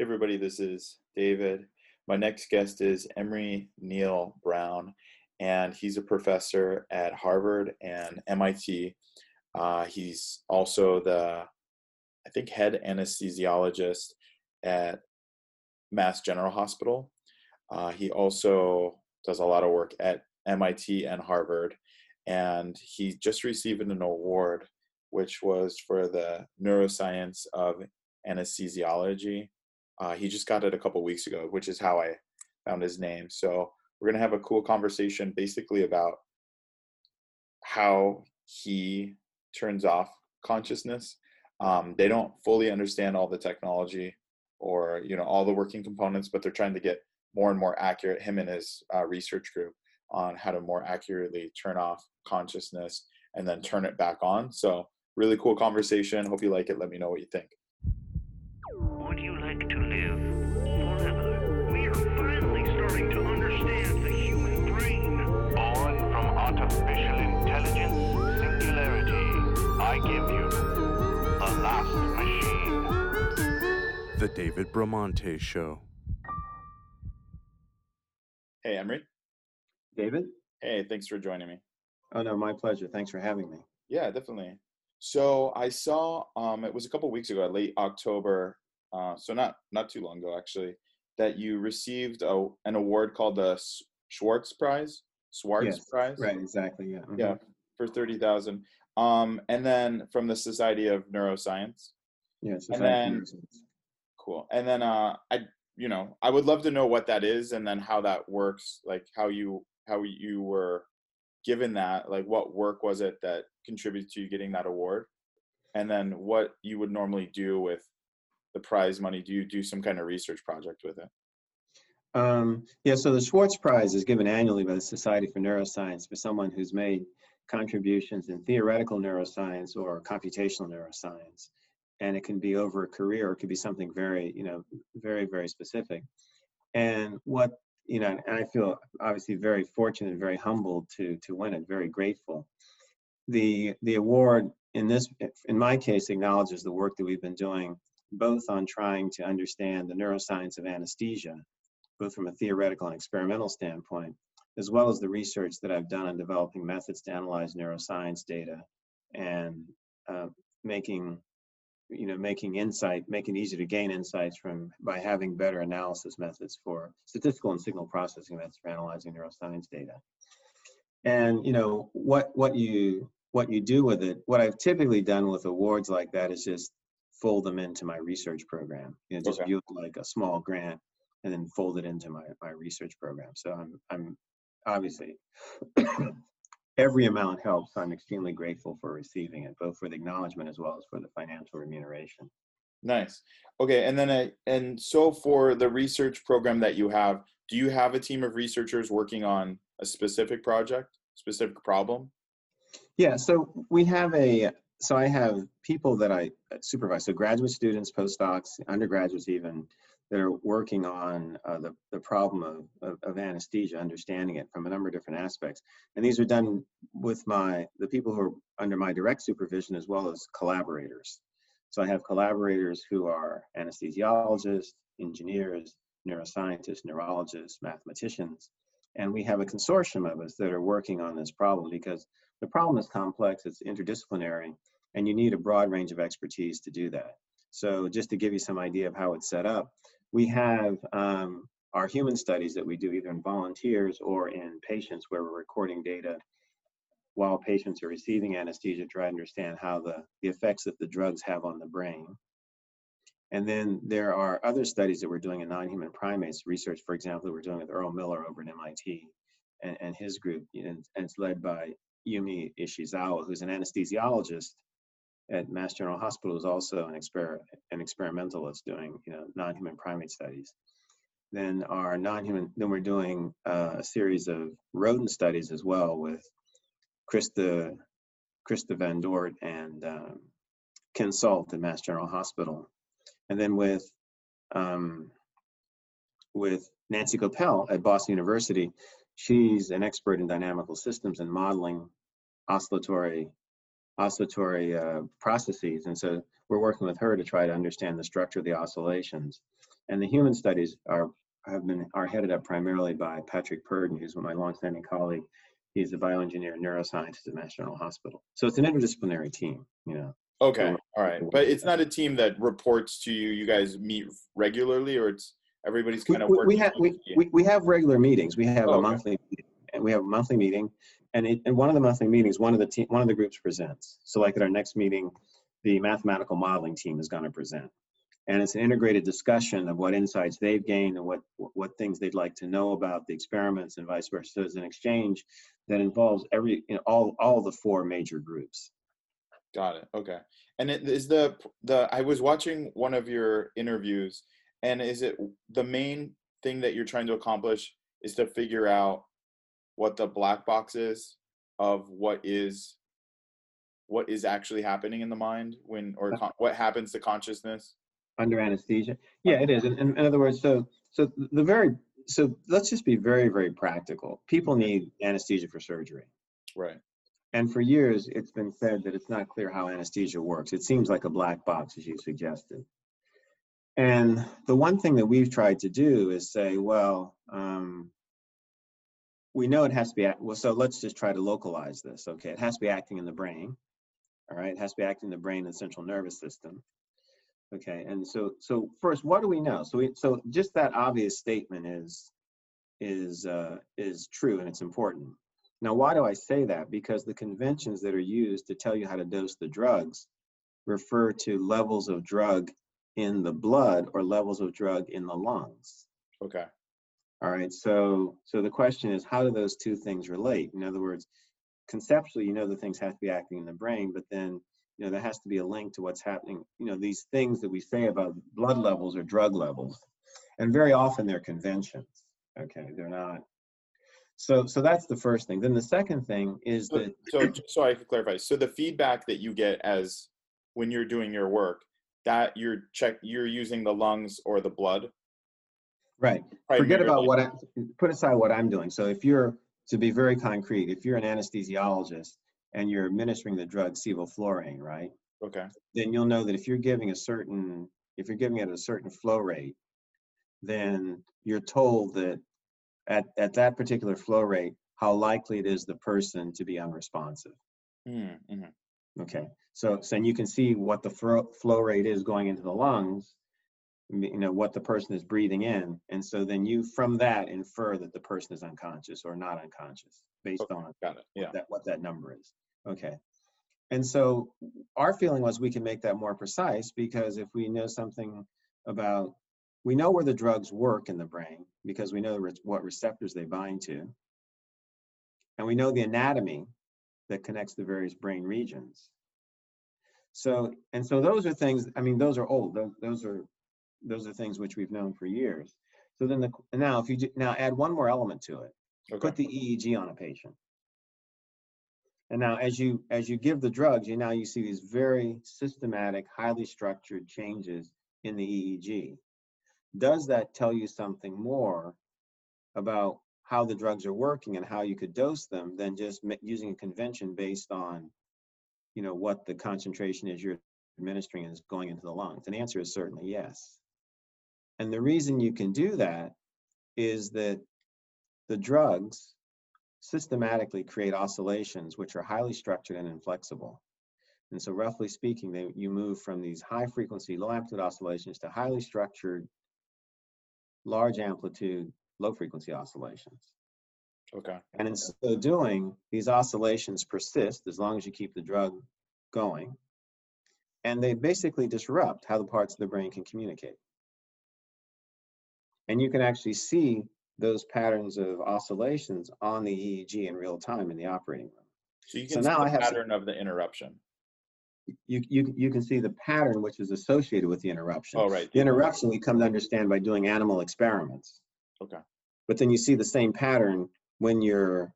Everybody, this is David. My next guest is Emery Neal Brown, and he's a professor at Harvard and MIT. Uh, he's also the, I think, head anesthesiologist at Mass General Hospital. Uh, he also does a lot of work at MIT and Harvard, and he just received an award, which was for the neuroscience of anesthesiology uh, he just got it a couple weeks ago, which is how I found his name. So we're gonna have a cool conversation, basically about how he turns off consciousness. Um, they don't fully understand all the technology or you know all the working components, but they're trying to get more and more accurate. Him and his uh, research group on how to more accurately turn off consciousness and then turn it back on. So really cool conversation. Hope you like it. Let me know what you think. The human brain. Born from artificial intelligence, singularity. I give you a last machine. The David Bramante Show. Hey, Emery. David? Hey, thanks for joining me. Oh, no, my pleasure. Thanks for having me. Yeah, definitely. So I saw um, it was a couple weeks ago, late October, uh, so not not too long ago actually, that you received a, an award called the Swartz Prize. Swartz yes, Prize. Right. Exactly. Yeah. Mm-hmm. Yeah, for thirty thousand. Um, and then from the Society of Neuroscience. Yes. Yeah, and then cool. And then uh, I, you know, I would love to know what that is, and then how that works. Like how you how you were given that. Like what work was it that contributed to you getting that award, and then what you would normally do with the prize money. Do you do some kind of research project with it? Um, yeah, so the Swartz Prize is given annually by the Society for Neuroscience for someone who's made contributions in theoretical neuroscience or computational neuroscience and it can be over a career or it could be something very you know very very specific and what you know and i feel obviously very fortunate and very humbled to to win it very grateful the the award in this in my case acknowledges the work that we've been doing both on trying to understand the neuroscience of anesthesia both from a theoretical and experimental standpoint as well as the research that i've done on developing methods to analyze neuroscience data and uh, making you know making insight making it easy to gain insights from by having better analysis methods for statistical and signal processing methods for analyzing neuroscience data. And you know what what you what you do with it what i've typically done with awards like that is just fold them into my research program you know just okay. view it like a small grant and then fold it into my my research program so i'm i'm obviously every amount helps. I'm extremely grateful for receiving it, both for the acknowledgement as well as for the financial remuneration. Nice. Okay, and then I, and so for the research program that you have, do you have a team of researchers working on a specific project, specific problem? Yeah, so we have a so I have people that I supervise, so graduate students, postdocs, undergraduates even, that are working on uh, the, the problem of, of, of, anesthesia, understanding it from a number of different aspects. And these are done with my the people who are under my direct supervision as well as collaborators. So I have collaborators who are anesthesiologists, engineers, neuroscientists, neurologists, mathematicians, and we have a consortium of us that are working on this problem because the problem is complex, it's interdisciplinary, and you need a broad range of expertise to do that. So just to give you some idea of how it's set up, we have um, our human studies that we do either in volunteers or in patients where we're recording data while patients are receiving anesthesia to try to understand how the, the effects that the drugs have on the brain. And then there are other studies that we're doing in non-human primates research, for example, that we're doing with Earl Miller over at MIT and, and his group, and, and it's led by Yumi Ishizawa, who's an anesthesiologist at Mass General Hospital is also an, exper- an experimentalist doing you know non-human primate studies. Then our non-human, then we're doing uh, a series of rodent studies as well with Christa, Christa Van Dort and um, Ken Solt at Mass General Hospital, and then with um, with Nancy Kopell at Boston University. She's an expert in dynamical systems and modeling oscillatory oscillatory uh, processes. And so we're working with her to try to understand the structure of the oscillations. and the human studies are have been are headed up primarily by Patrick Purdon, who's my longstanding colleague. He's a bioengineer and neuroscientist at Mass General Hospital. So it's an interdisciplinary team, you know. Okay, all right, but it's not a team that reports to you. You guys meet regularly, or it's everybody's kind of we, working. we have we, we, we have regular meetings. We have Oh, a okay. monthly and we have a monthly meeting, and it, and one of the monthly meetings, one of the team, one of the groups presents. So like at our next meeting, the mathematical modeling team is going to present, and it's an integrated discussion of what insights they've gained and what what things they'd like to know about the experiments and vice versa. So it's an exchange that involves every you know, all all the four major groups. Got it. Okay. And it is the the I was watching one of your interviews, and is it the main thing that you're trying to accomplish is to figure out what the black box is of what is what is actually happening in the mind when or con- what happens to consciousness? under anesthesia? Yeah it is. In, in, in other words so so the very so let's just be very very practical. People need anesthesia for surgery. Right. and for years it's been said that it's not clear how anesthesia works. It seems like a black box as you suggested. And the one thing that we've tried to do is say well um, we know it has to be act- well so let's just try to localize this okay it has to be acting in the brain all right it has to be acting in the brain and central nervous system Okay, and so so first, what do we know? So we so just that obvious statement is is uh, is true and it's important. Now, why do I say that? Because the conventions that are used to tell you how to dose the drugs refer to levels of drug in the blood or levels of drug in the lungs. Okay. All right, so so the question is, how do those two things relate? In other words, conceptually, you know the things have to be acting in the brain, but then you know there has to be a link to what's happening. You know these things that we say about blood levels or drug levels, and very often they're conventions. Okay, they're not. So so that's the first thing. Then the second thing is So, that so just so I can clarify, so the feedback that you get as when you're doing your work, that you're check you're using the lungs or the blood. Right. Forget about what I put aside what I'm doing. So if you're to be very concrete, if you're an anesthesiologist and you're administering the drug sevoflurane, right? Okay. then you'll know that if you're giving a certain if you're giving it a certain flow rate then you're told that at, at that particular flow rate how likely it is the person to be unresponsive Mm, mhm. okay so so and you can see what the flow, flow rate is going into the lungs you know what the person is breathing in and so then you from that infer that the person is unconscious or not unconscious based Okay, on Got it. Yeah. that what that number is. Okay. And so our feeling was we can make that more precise because if we know something about we know where the drugs work in the brain because we know what receptors they bind to. And we know the anatomy that connects the various brain regions. So and so those are things I mean those are old those, those are those are things which we've known for years. So then the now if you do, now add one more element to it Okay. put the EEG on a patient. And now as you as you give the drugs, you now you see these very systematic, highly structured changes in the EEG. Does that tell you something more about how the drugs are working and how you could dose them than just using a convention based on you know what the concentration is you're administering is going into the lungs? And the answer is certainly yes. And the reason you can do that is that the drugs systematically create oscillations which are highly structured and inflexible. And so roughly speaking, they, you move from these high frequency, low amplitude oscillations to highly structured, large amplitude, low frequency oscillations. Okay. And in so doing, these oscillations persist as long as you keep the drug going. And they basically disrupt how the parts of the brain can communicate. And you can actually see those patterns of oscillations on the EEG in real time in the operating room. So you So see now the I have pattern of the interruption. You, you, you can see the pattern which is associated with the interruption. Oh, right. The interruption we come to understand by doing animal experiments. Okay. But then you see the same pattern when you're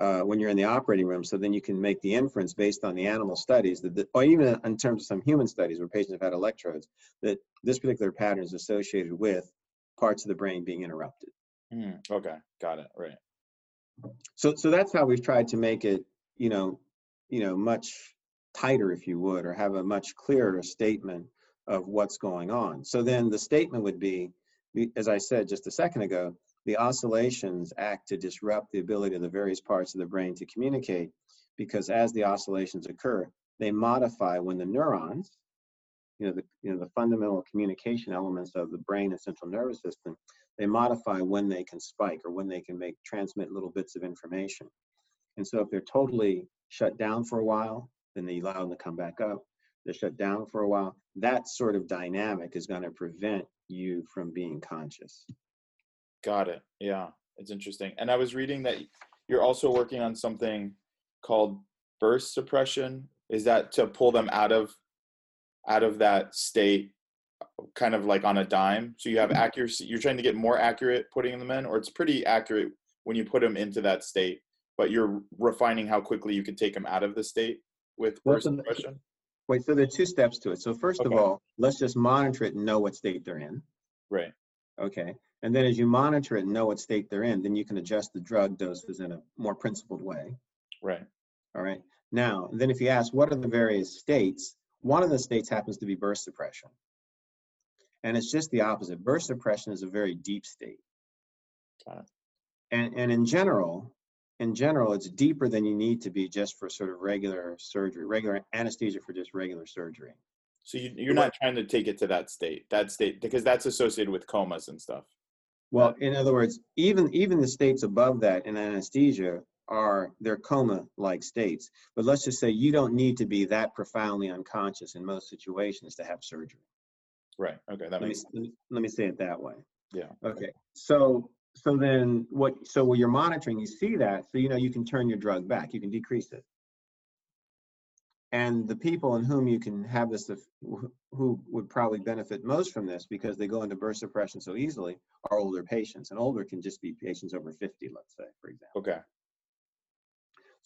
uh, when you're in the operating room. So then you can make the inference based on the animal studies that, the, or even in terms of some human studies where patients have had electrodes, that this particular pattern is associated with parts of the brain being interrupted. Mm, okay. Got it. Right. So so that's how we've tried to make it, you know, you know, much tighter, if you would, or have a much clearer statement of what's going on. So then the statement would be as I said just a second ago, the oscillations act to disrupt the ability of the various parts of the brain to communicate because as the oscillations occur, they modify when the neurons, you know, the, you know, the fundamental communication elements of the brain and central nervous system, they modify when they can spike or when they can make transmit little bits of information. And so if they're totally shut down for a while, then they allow them to come back up. They're shut down for a while. That sort of dynamic is going to prevent you from being conscious. Got it. Yeah, it's interesting. And I was reading that you're also working on something called burst suppression. Is that to pull them out of out of that state kind of like on a dime? So you have mm-hmm. accuracy, you're trying to get more accurate putting them in or it's pretty accurate when you put them into that state, but you're refining how quickly you can take them out of the state with Well, so the- Wait, so there are two steps to it. So first of all, let's just monitor it and know what state they're in. Right. Okay. And then as you monitor it and know what state they're in, then you can adjust the drug doses in a more principled way. Right. All right. Now, then if you ask what are the various states, one of the states happens to be burst suppression. And it's just the opposite. Burst suppression is a very deep state. And, and in general, in general, it's deeper than you need to be just for sort of regular surgery, regular anesthesia for just regular surgery. So you, you're not trying to take it to that state, that state, because that's associated with comas and stuff. Well, in other words, even even the states above that in anesthesia are they're coma-like states. But let's just say you don't need to be that profoundly unconscious in most situations to have surgery. Right. Okay. That Let me, makes let me let me say it that way. Yeah. Okay. So so then what? So when you're monitoring, you see that, so you know you can turn your drug back. You can decrease it. And the people in whom you can have this, who- who would probably benefit most from this because they go into burst suppression so easily, are older patients. And older can just be patients over 50, let's say, for example. okay.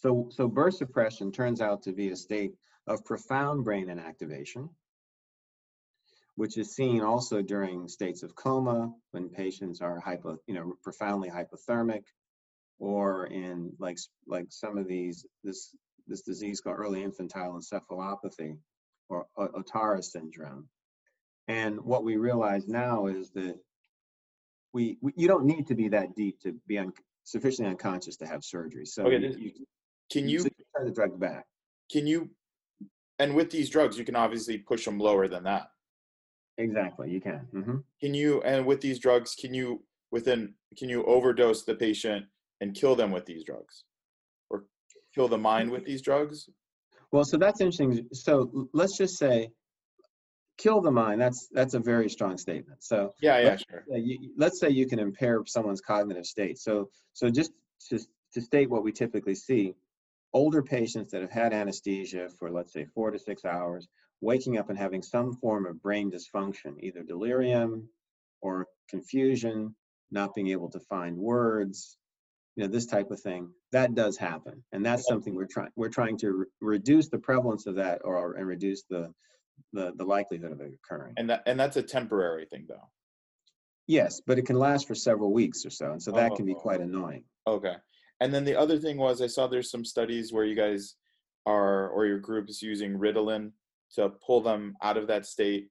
So, so burst suppression turns out to be a state of profound brain inactivation, which is seen also during states of coma when patients are hypo, you know, profoundly hypothermic, or in like like some of these this this disease called early infantile encephalopathy or Ohtahara syndrome. And what we realize now is that we, we you don't need to be that deep to be un, sufficiently unconscious to have surgery. So Okay, this- you, Can so you, turn the drug back. can you, and with these drugs, you can obviously push them lower than that. Exactly, you can. hmm Can you, and with these drugs, can you, within, can you overdose the patient and kill them with these drugs? Or kill the mind with these drugs? Well, so that's interesting. So let's just say, kill the mind. That's that's a very strong statement. So Yeah, yeah, let's sure. say you, let's say you can impair someone's cognitive state. So so just to to state what we typically see, older patients that have had anesthesia for let's say four to six hours, waking up and having some form of brain dysfunction, either delirium or confusion, not being able to find words, you know, this type of thing, that does happen. And that's something we're trying, we're trying to re- reduce the prevalence of that or, and reduce the, the, the likelihood of it occurring. And that, and that's a temporary thing though. Yes, but it can last for several weeks or so. And so that can be Oh. quite annoying. Okay. And then the other thing was I saw there's some studies where you guys are or your group is using Ritalin to pull them out of that state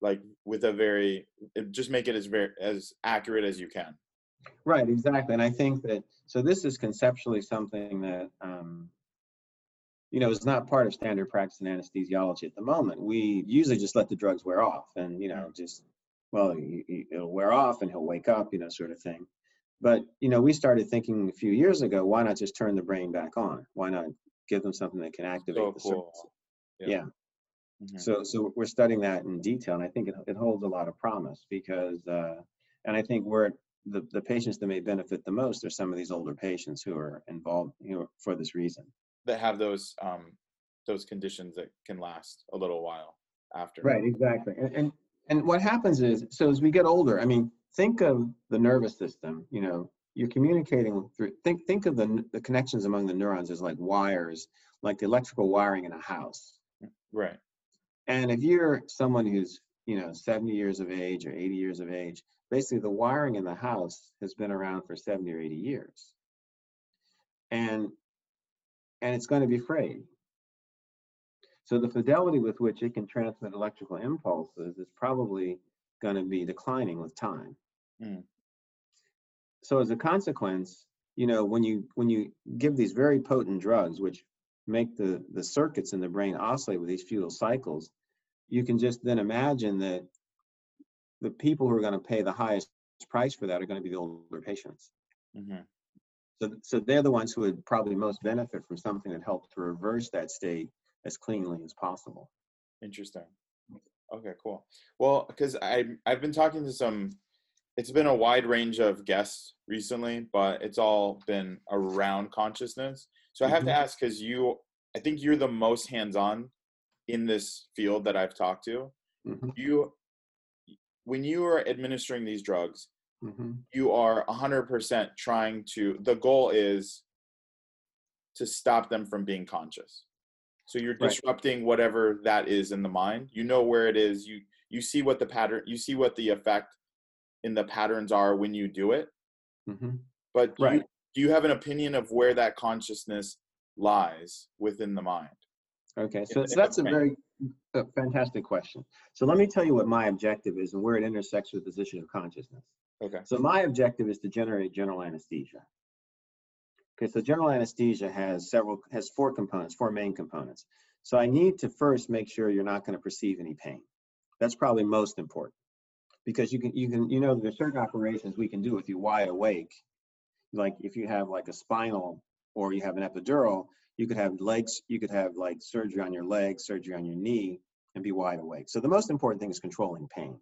like with a very just make it as very as accurate as you can. Right, exactly. And I think that, so this is conceptually something that, um, you know, is not part of standard practice in anesthesiology at the moment. We usually just let the drugs wear off and, you know, just, well, it'll wear off and he'll wake up, you know, sort of thing. But, you know, we started thinking a few years ago, why not just turn the brain back on? Why not give them something that can activate So the cool. circuits? Yeah. Yeah. Mhm. So, so we're studying that in detail, and I think it, it holds a lot of promise because, uh, and I think we're the, the patients that may benefit the most are some of these older patients who are involved, you know, for this reason. That have those um those conditions that can last a little while after. Right, exactly. And, and and what happens is, so as we get older, I mean, think of the nervous system. You know, you're communicating through. Think think of the the connections among the neurons as like wires, like the electrical wiring in a house. Right. And if you're someone who's, you know, 70 years of age or 80 years of age, basically the wiring in the house has been around for 70 or 80 years. And and it's going to be frayed. So the fidelity with which it can transmit electrical impulses is probably going to be declining with time. Mm. So as a consequence, you know, when you when you give these very potent drugs, which make the the circuits in the brain oscillate with these futile cycles, you can just then imagine that the people who are going to pay the highest price for that are going to be the older patients. hmm So, so they're the ones who would probably most benefit from something that helped to reverse that state as cleanly as possible. Interesting. Okay, cool. Well, because I I've been talking to some, it's been a wide range of guests recently, but it's all been around consciousness. So I have to Mhm. ask because you, I think you're the most hands-on in this field that I've talked to. Mhm, You, when you are administering these drugs, mhm. you are 100% trying to the goal is to stop them from being conscious so you're Right. disrupting whatever that is in the mind you know where it is you you see what the pattern you see what the effect in the patterns are when you do it Mhm. but do, you, do you have an opinion of where that consciousness lies within the mind Okay, so, so that's a very uh, fantastic question. So let me tell you what my objective is and where it intersects with the position of consciousness. okay So my objective is to generate general anesthesia. Okay, so general anesthesia has several, has four components, four main components. So I need to first make sure you're not going to perceive any pain. That's probably most important because you can, you can, you know, there's certain operations we can do if you're wide awake. Like if you have like a spinal or you have an epidural, you could have legs, you could have like surgery on your leg, surgery on your knee, and be wide awake. So the most important thing is controlling pain,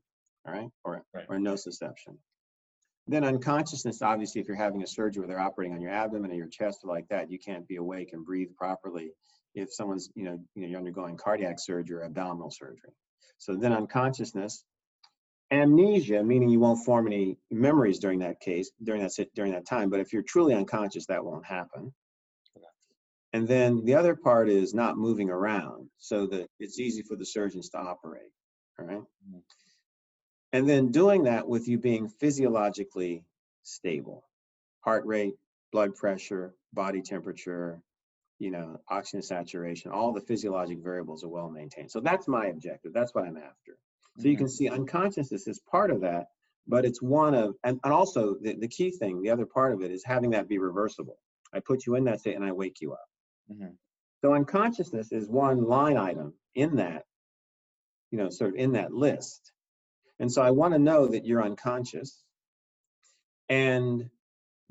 all right, or Right. or nociception. Then unconsciousness, obviously, if you're having a surgery where they're operating on your abdomen or your chest or like that, you can't be awake and breathe properly. If someone's, you know, you know, you're undergoing cardiac surgery or abdominal surgery. So then unconsciousness, amnesia, meaning you won't form any memories during that case, during that sit- during that time. But if you're truly unconscious, that won't happen. And then the other part is not moving around so that it's easy for the surgeons to operate. All right. Mm-hmm. And then doing that with you being physiologically stable heart rate, blood pressure, body temperature, you know, oxygen saturation, all the physiologic variables are well maintained. So that's my objective. That's what I'm after. So you Mhm. can see unconsciousness is part of that, but it's one of, and, and also the, the key thing, the other part of it is having that be reversible. I put you in that state and I wake you up. Mhm. So unconsciousness is one line item in that, you know, sort of in that list. And so I want to know that you're unconscious. And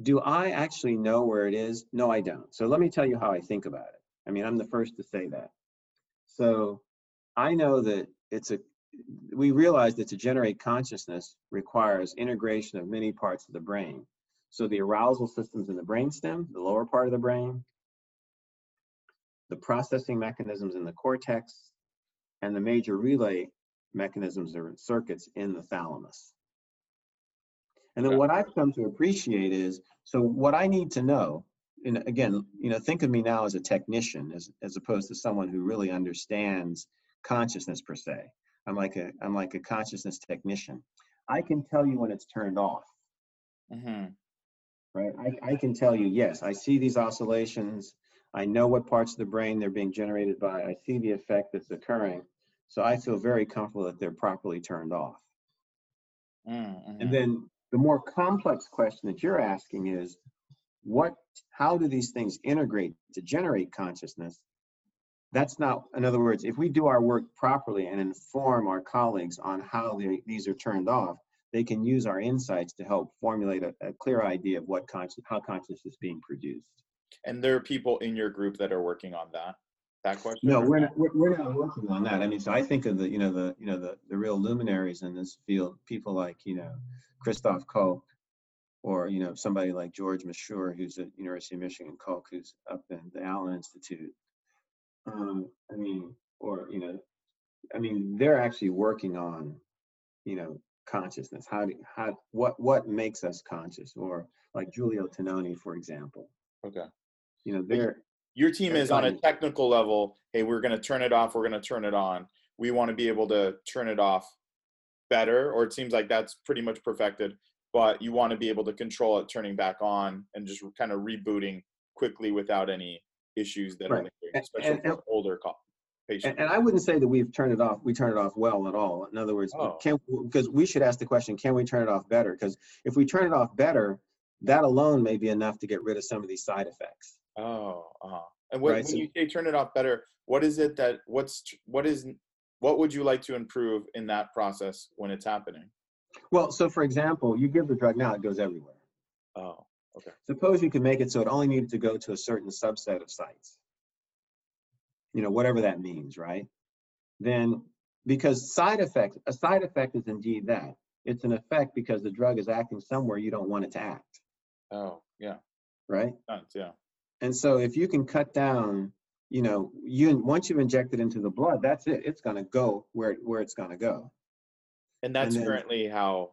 do I actually know where it is? No, I don't. So let me tell you how I think about it. I mean, I'm the first to say that. So I know that it's a, we realize that to generate consciousness requires integration of many parts of the brain. So the arousal systems in the brainstem, the lower part of the brain, the processing mechanisms in the cortex, and the major relay mechanisms or circuits in the thalamus. And then what I've come to appreciate is, so what I need to know, and again, you know, think of me now as a technician, as, as opposed to someone who really understands consciousness per se. I'm like a, I'm like a consciousness technician. I can tell you when it's turned off Mhm. right? I, I can tell you, yes, I see these oscillations. I know what parts of the brain they're being generated by. I see the effect that's occurring. So I feel very comfortable that they're properly turned off. Mm, mhm. And then the more complex question that you're asking is, what, how do these things integrate to generate consciousness? That's not, in other words, if we do our work properly and inform our colleagues on how they, these are turned off, they can use our insights to help formulate a, a clear idea of what conscious, how consciousness is being produced. and there are people in your group that are working on that that question No, we're not, we're, not working on that. I mean, so I think of the, you know, the, you know, the, the real luminaries in this field, people like, you know, Christoph Koch, or, you know, somebody like George Mashour, who's at University of Michigan, Koch, who's up in the Allen Institute. Um, I mean, or, you know, I mean, they're actually working on, you know, consciousness. How do, how, what, what makes us conscious? Or like Giulio Tononi, for example, okay you know, they're, your team is on a technical level hey we're going to turn it off we're going to turn it on we want to be able to turn it off better or it seems like that's pretty much perfected but you want to be able to control it turning back on and just kind of rebooting quickly without any issues that are Right. lingering, And- especially and- for older co- patient. And, and I wouldn't say that we've turned it off. We turn it off well at all. In other words, Oh. can because we should ask the question: Can we turn it off better? Because if we turn it off better, that alone may be enough to get rid of some of these side effects. Oh, uh-huh. And what, Right, when so- you say turn it off better, what is it that what's what is what would you like to improve in that process when it's happening? Well, so for example, you give the drug now, it goes everywhere. Oh, okay. Suppose you could make it so it only needed to go to a certain subset of sites. You know, whatever that means, right? Then, because side effects, a side effect is indeed that. It's an effect because the drug is acting somewhere you don't want it to act, oh, yeah, right? yeah. And so if you can cut down, you know, you once you've injected into the blood, that's it. It's gonna go where where it's gonna go. And that's then- currently how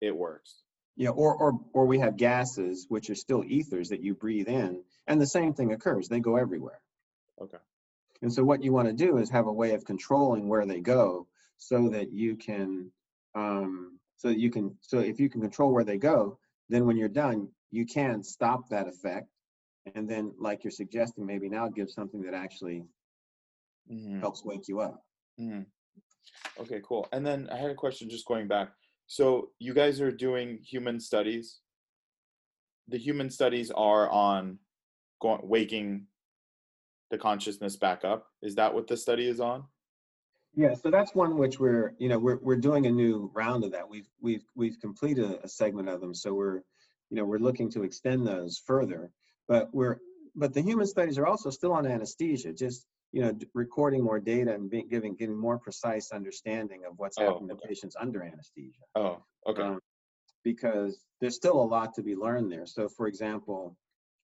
it works. Yeah, or or or we have gases which are still ethers that you breathe in, and the same thing occurs. They go everywhere. Okay. And so what you want to do is have a way of controlling where they go, so that you can, um, so that you can, so if you can control where they go, then when you're done, you can stop that effect, and then like you're suggesting, maybe now give something that actually Mhm. helps wake you up. Mhm. Okay, cool. And then I had a question just going back. So you guys are doing human studies. The human studies are on going waking the consciousness back up. Is that what the study is on? Yeah, so that's one which we're, you know, we're we're doing a new round of that. We've we've we've completed a, a segment of them, so we're, you know, we're looking to extend those further. But we're but the human studies are also still on anesthesia, just you know, d- recording more data and being, giving getting more precise understanding of what's Oh, happening to patients under anesthesia. Oh, okay. Um, because there's still a lot to be learned there. So, for example,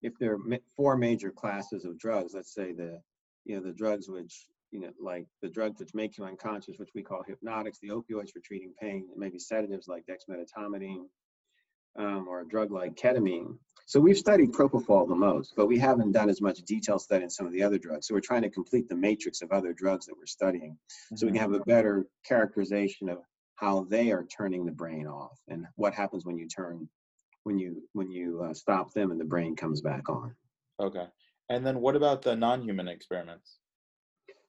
if there are four major classes of drugs, let's say the, you know, the drugs which, you know, like the drugs which make you unconscious, which we call hypnotics, the opioids for treating pain, maybe sedatives like dexmedetomidine, um, or a drug like ketamine. So we've studied propofol the most, but we haven't done as much detailed study in some of the other drugs. So we're trying to complete the matrix of other drugs that we're studying so we can have a better characterization of how they are turning the brain off and what happens when you turn when you when you uh, stop them and the brain comes back on Okay. And then what about the non-human experiments?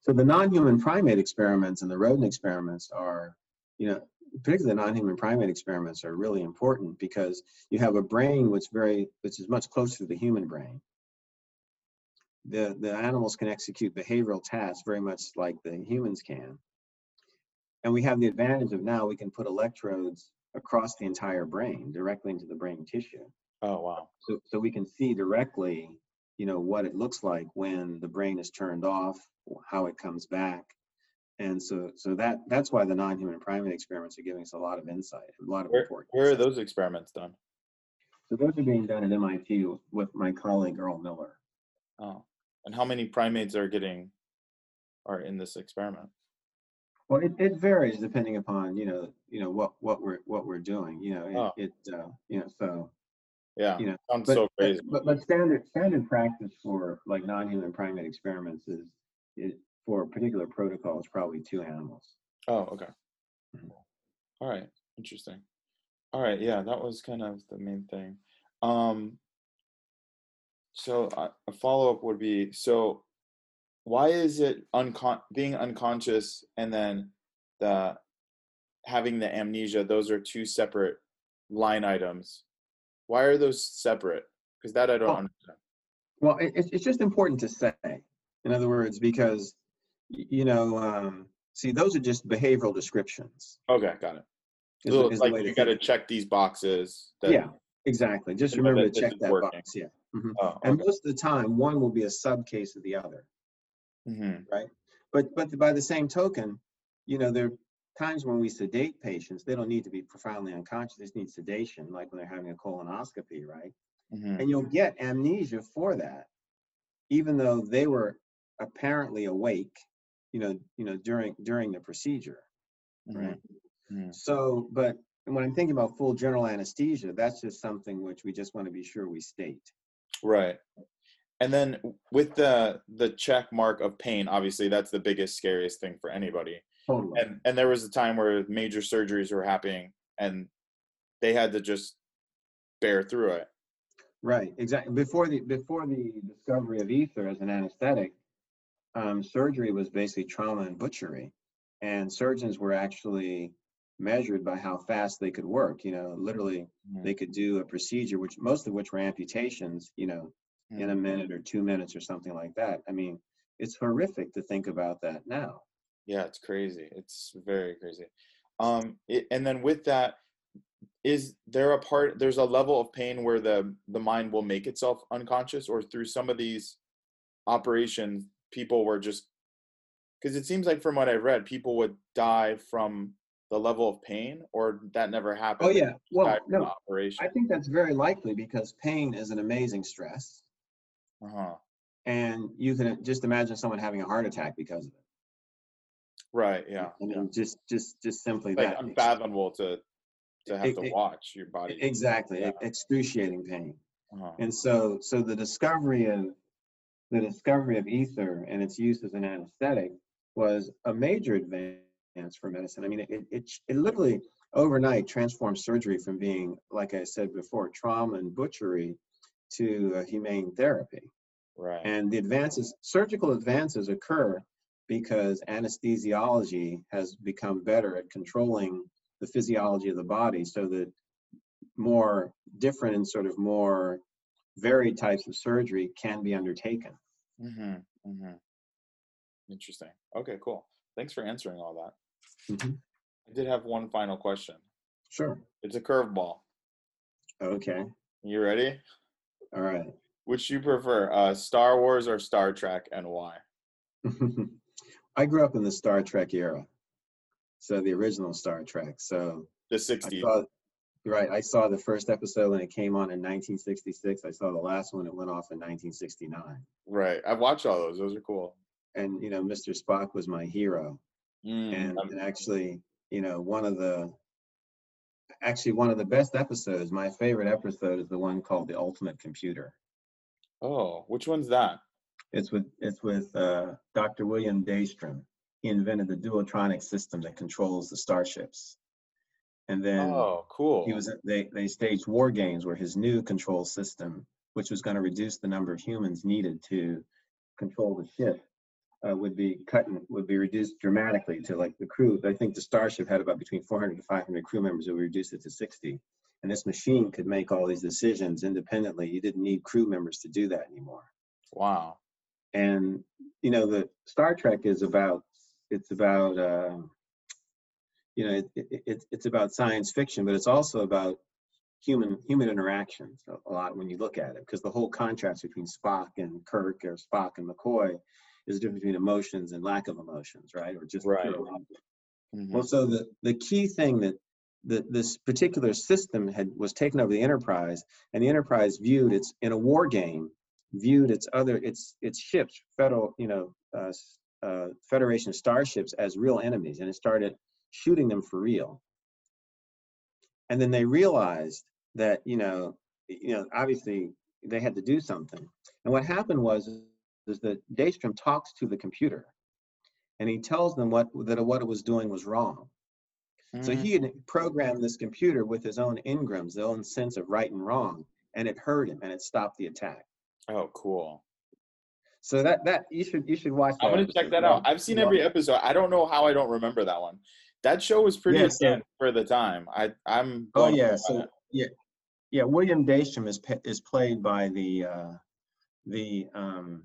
so the non-human primate experiments and the rodent experiments are you know particularly the non-human primate experiments are really important because you have a brain which very which is much closer to the human brain. The the animals can execute behavioral tasks very much like the humans can. And we have the advantage of now we can put electrodes across the entire brain directly into the brain tissue. Oh, wow. so, so we can see directly you know what it looks like when the brain is turned off how it comes back and so so that that's why the non-human primate experiments are giving us a lot of insight a lot of Where, important where are those experiments done? so those are being done at mit with my colleague earl miller Oh. And how many primates are getting are in this experiment? well it, it varies depending upon you know you know what what we're what we're doing you know it, Oh. it uh, you know so Yeah. you know Sounds but, so crazy. But, but standard standard practice for like non-human primate experiments is, is for a particular protocol is probably two animals. Oh, okay. Mhm. All right. Interesting. All right. Yeah, that was kind of the main thing. Um, so uh, a follow up would be so why is it uncon being unconscious and then the having the amnesia those are two separate line items why are those separate because that i don't Well, understand Well, it, it's it's just important to say, in other words, because you know, um, see, those are just behavioral descriptions. okay got it is Little- is like you got to check these boxes that, Yeah, exactly. Just remember that to check that working. box. Yeah. Mhm. oh, And most of the time, one will be a sub case of the other. Mhm. Right. But but by the same token, you know, there are times when we sedate patients, they don't need to be profoundly unconscious. They just need sedation, like when they're having a colonoscopy, right? Mhm. And you'll get amnesia for that, even though they were apparently awake, you know, you know, during during the procedure, right? Mhm. So, but when I'm thinking about full general anesthesia, that's just something which we just want to be sure we state. Right. And then with the the check mark of pain, obviously that's the biggest scariest thing for anybody. Totally. And and there was a time where major surgeries were happening and they had to just bear through it. Right, exactly. Before the before the discovery of ether as an anesthetic, um, surgery was basically trauma and butchery, and surgeons were actually measured by how fast they could work. You know, literally, they could do a procedure, which most of which were amputations. You know, in a minute or two minutes or something like that. I mean, it's horrific to think about that now. Yeah, it's crazy. It's very crazy. Um, it, and then with that, is there a part? There's a level of pain where the the mind will make itself unconscious, or through some of these operations, people were just because it seems like from what I've read, people would die from the level of pain, or that never happened. Oh yeah, well, died from the no, operation. I think that's very likely because pain is an amazing stress, Uh-huh. and you can just imagine someone having a heart attack because of it. Right. Yeah. I mean, yeah. just just just simply Like that. unfathomable to to have It- to watch your body. Exactly, Yeah. excruciating pain. Uh-huh. And so, so the discovery of the discovery of ether and its use as an anesthetic was a major advance for medicine. I mean, it it, it literally overnight transformed surgery from being, like I said before, trauma and butchery to humane therapy. Right. And the advances, surgical advances occur because anesthesiology has become better at controlling the physiology of the body so that more different and sort of more varied types of surgery can be undertaken. Mm-hmm. Mm-hmm. Interesting. Okay, cool. Thanks for answering all that. Mhm. I did have one final question. Sure. It's a curveball. Okay. You ready? All right. Which you prefer, uh, Star Wars or Star Trek, and why? I grew up in the Star Trek era. So the original Star Trek. So The I 60s. Right. I saw the first episode when it came on in 1966. I saw the last one. It went off in 1969. Right. I've watched all those. Those are cool. And you know, Mr. Spock was my hero. Mm, And, and actually, you know, one of the actually one of the best episodes. My favorite episode is the one called "The Ultimate Computer." oh, which one's that? It's with it's with uh, Dr. William Daystrom. He invented the duotronic system that controls the starships. And then Oh, cool. he was they they staged war games where his new control system, which was going to reduce the number of humans needed to control the ship, uh, would be cut and would be reduced dramatically to like the crew. I think the starship had about between 400 to 500 crew members. It would reduce it to 60. And this machine could make all these decisions independently. You didn't need crew members to do that anymore Wow. and you know the star trek is about it's about uh, you know it, it, it's about science fiction but it's also about human human interactions a- lot when you look at it because the whole contrast between spock and kirk or spock and mccoy is the difference between emotions and lack of emotions right or just Right. Mhm. Well, so the, the key thing that the, this particular system had was taken over the enterprise, and the enterprise viewed its in a war game, viewed its other its its ships, federal you know uh, uh, Federation starships as real enemies, and it started shooting them for real. And then they realized that you know you know obviously they had to do something. And what happened was is that Daystrom talks to the computer, and he tells them what that what it was doing was wrong. So Mm, he had programmed this computer with his own engrams, his own sense of right and wrong, and it hurt him and it stopped the attack. Oh, cool. So that that you should you should watch. I'm gonna check that out. I've seen every episode. I don't know how I don't remember that one. That show was pretty Yeah, for the time. I I'm. Oh yeah, so it. yeah, yeah. William Daystrom is is played by the uh, the um,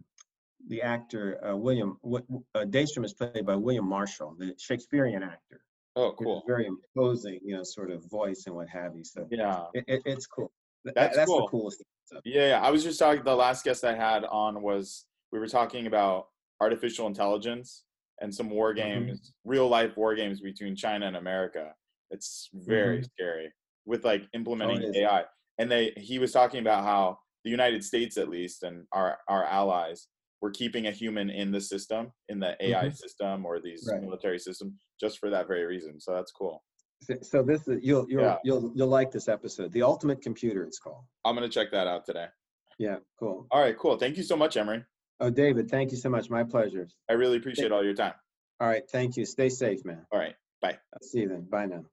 the actor uh, William. Wi- Uh, Daystrom is played by William Marshall, the Shakespearean actor. Oh, cool. Very imposing, you know, sort of voice and what have you. So Yeah. it, it, it's cool. That's that's cool. the coolest. thing. Yeah, yeah. I was just talking. The last guest I had on was we were talking about artificial intelligence and some war Mhm. games, real life war games between China and America. It's very scary with like implementing is. AI. And they he was talking about how the United States, at least, and our our allies were keeping a human in the system, in the AI system or these Right. military system just for that very reason. So that's cool. so- so this is you'll you'll Yeah. you'll you'll like this episode. The Ultimate Computer, it's called. I'm gonna check that out today. Yeah, cool. All right, cool. Thank you so much, Emery. Oh, David, thank you so much. My pleasure. I really appreciate all your time. All right, thank you. Stay safe, man. All right, bye. I'll see you then. Bye now.